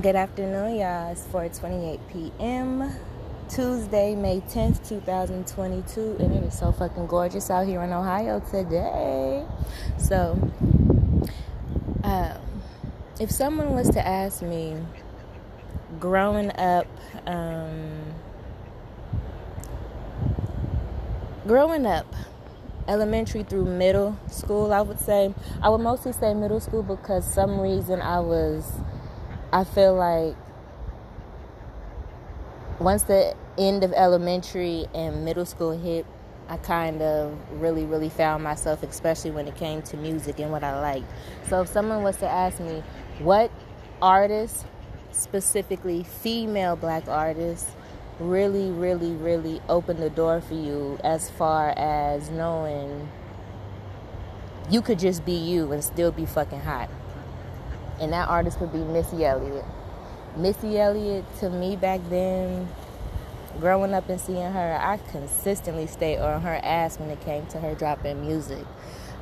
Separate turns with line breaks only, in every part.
Good afternoon, y'all. It's 4:28 p.m. Tuesday, May 10th, 2022, and it is so fucking gorgeous out here in Ohio today. So, um, if someone was to ask me, growing up, um, growing up, elementary through middle school, I would say I would mostly say middle school because some reason I was I feel like once the end of elementary and middle school hit, I kind of really, really found myself, especially when it came to music and what I liked. So, if someone was to ask me, what artists, specifically female black artists, really, really, really opened the door for you as far as knowing you could just be you and still be fucking hot? And that artist would be Missy Elliott. Missy Elliott, to me back then, growing up and seeing her, I consistently stayed on her ass when it came to her dropping music.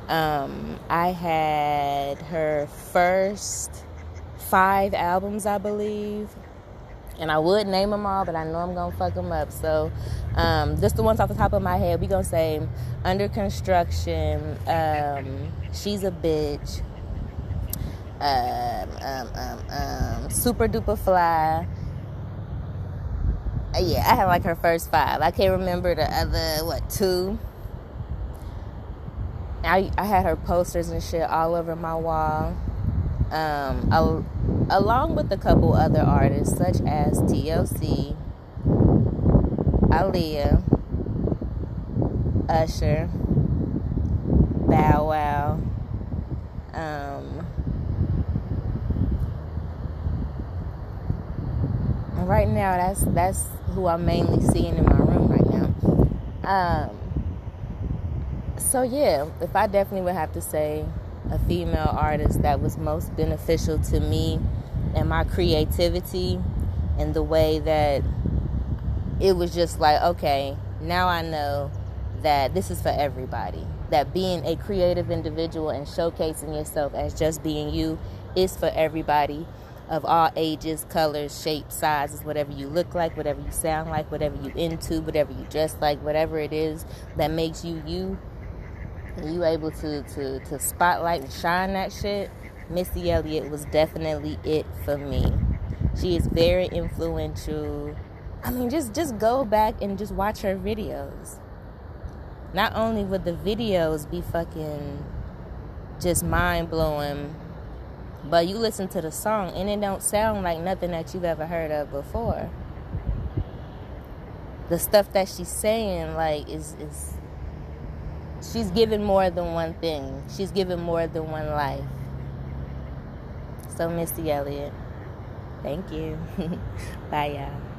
Um, I had her first five albums, I believe. And I would name them all, but I know I'm gonna fuck them up. So, um, just the ones off the top of my head, we gonna say "Under Construction," um, "She's a Bitch," um, um, um, um, Supa Dupa Fly. Uh, yeah, I had like her first five. I can't remember the other what two. I I had her posters and shit all over my wall, um, al- along with a couple other artists such as TLC, Aaliyah, Usher, Bow Wow. Um, right now that's that's who I'm mainly seeing in my room right now. Um, so yeah, if I definitely would have to say a female artist that was most beneficial to me and my creativity and the way that it was just like, okay, now I know that this is for everybody. That being a creative individual and showcasing yourself as just being you is for everybody of all ages, colors, shapes, sizes, whatever you look like, whatever you sound like, whatever you into, whatever you dress like, whatever it is that makes you you, you able to to to spotlight and shine that shit. Missy Elliott was definitely it for me. She is very influential. I mean, just just go back and just watch her videos. Not only would the videos be fucking just mind blowing but you listen to the song and it don't sound like nothing that you've ever heard of before. The stuff that she's saying, like, is is she's giving more than one thing. She's giving more than one life. So Missy Elliott. Thank you. Bye y'all.